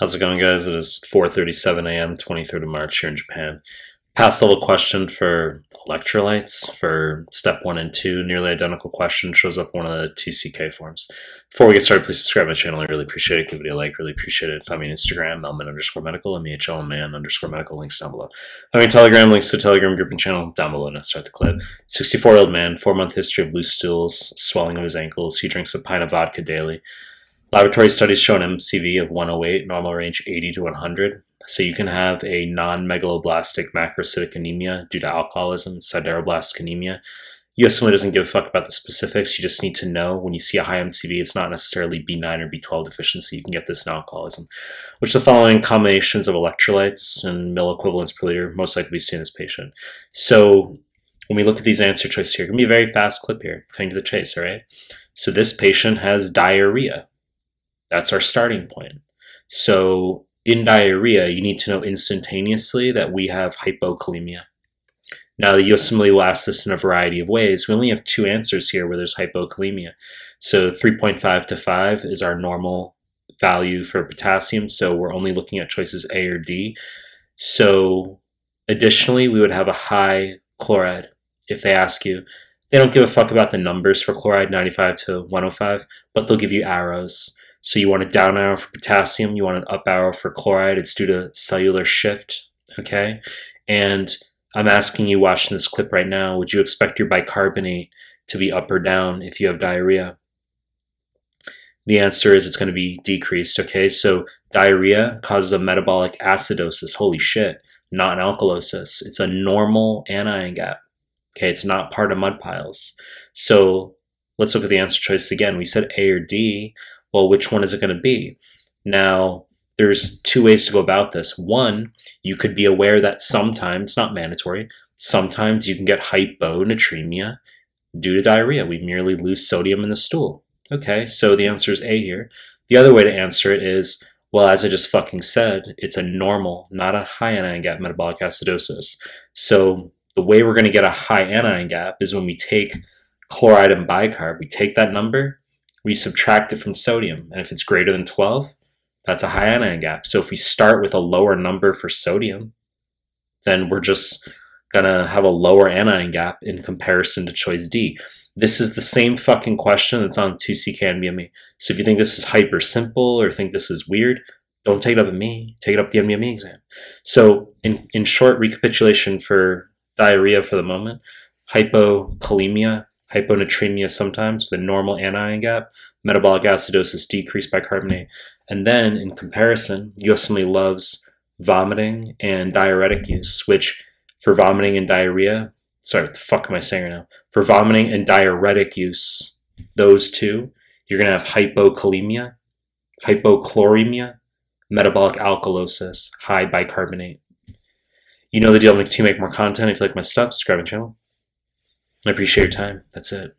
How's it going, guys? It is 4:37 a.m., 23rd of March here in Japan. Past level question for electrolytes for step one and two, nearly identical question shows up one of the 2CK forms. Before we get started, please subscribe to my channel. I really appreciate it. Give it a like. Really appreciate it. Find me on Instagram, Mehlman underscore medical, M-E-H-L man underscore medical. Links down below. Find me Telegram. Links to Telegram group and channel down below. Now start the clip. 64 year old man, four month history of loose stools, swelling of his ankles. He drinks a pint of vodka daily. Laboratory studies show an MCV of 108, normal range 80 to 100. So you can have a non-megaloblastic macrocytic anemia due to alcoholism, sideroblastic anemia. USMLE doesn't give a fuck about the specifics. You just need to know when you see a high MCV, it's not necessarily B9 or B12 deficiency. You can get this in alcoholism, which the following combinations of electrolytes and milliequivalents per liter most likely be seen in this patient. So when we look at these answer choices here, going to be a very fast clip here, cutting to the chase, all right? So this patient has diarrhea. That's our starting point. So in diarrhea, you need to know instantaneously that we have hypokalemia. Now, the USMLE will ask this in a variety of ways. We only have two answers here where there's hypokalemia. So 3.5 to 5 is our normal value for potassium, so we're only looking at choices A or D. So additionally, we would have a high chloride if they ask you. They don't give a fuck about the numbers for chloride 95 to 105, but they'll give you arrows. So you want a down arrow for potassium, you want an up arrow for chloride. It's due to cellular shift, okay? And I'm asking you watching this clip right now, would you expect your bicarbonate to be up or down if you have diarrhea? The answer is it's going to be decreased, okay? So diarrhea causes a metabolic acidosis. Holy shit, not an alkalosis. It's a normal anion gap. Okay, it's not part of MUDPILES. So let's look at the answer choice again. We said A or D well, which one is it going to be? Now, there's two ways to go about this. One, you could be aware that sometimes, not mandatory, sometimes you can get hyponatremia due to diarrhea. We merely lose sodium in the stool. Okay, so the answer is A here. The other way to answer it is, well, as I just fucking said, it's a normal, not a high anion gap metabolic acidosis. So the way we're going to get a high anion gap is when we take chloride and bicarb, we take that number we subtract it from sodium. And if it's greater than 12, that's a high anion gap. So if we start with a lower number for sodium, then we're just going to have a lower anion gap in comparison to choice D. This is the same fucking question that's on 2CK NBME. So if you think this is hyper simple or think this is weird, don't take it up at me. Take it up the NBME exam. So in, in short recapitulation for diarrhea for the moment, hypokalemia hyponatremia sometimes with a normal anion gap, metabolic acidosis decreased bicarbonate. And then in comparison, USMLE loves vomiting and diuretic use, which for vomiting and diarrhea, sorry, what the fuck am I saying right now? For vomiting and diuretic use, those two, you're going to have hypokalemia, hypochloremia, metabolic alkalosis, high bicarbonate. You know the deal. To make more content. If you like my stuff, subscribe my channel. I appreciate your time. That's it.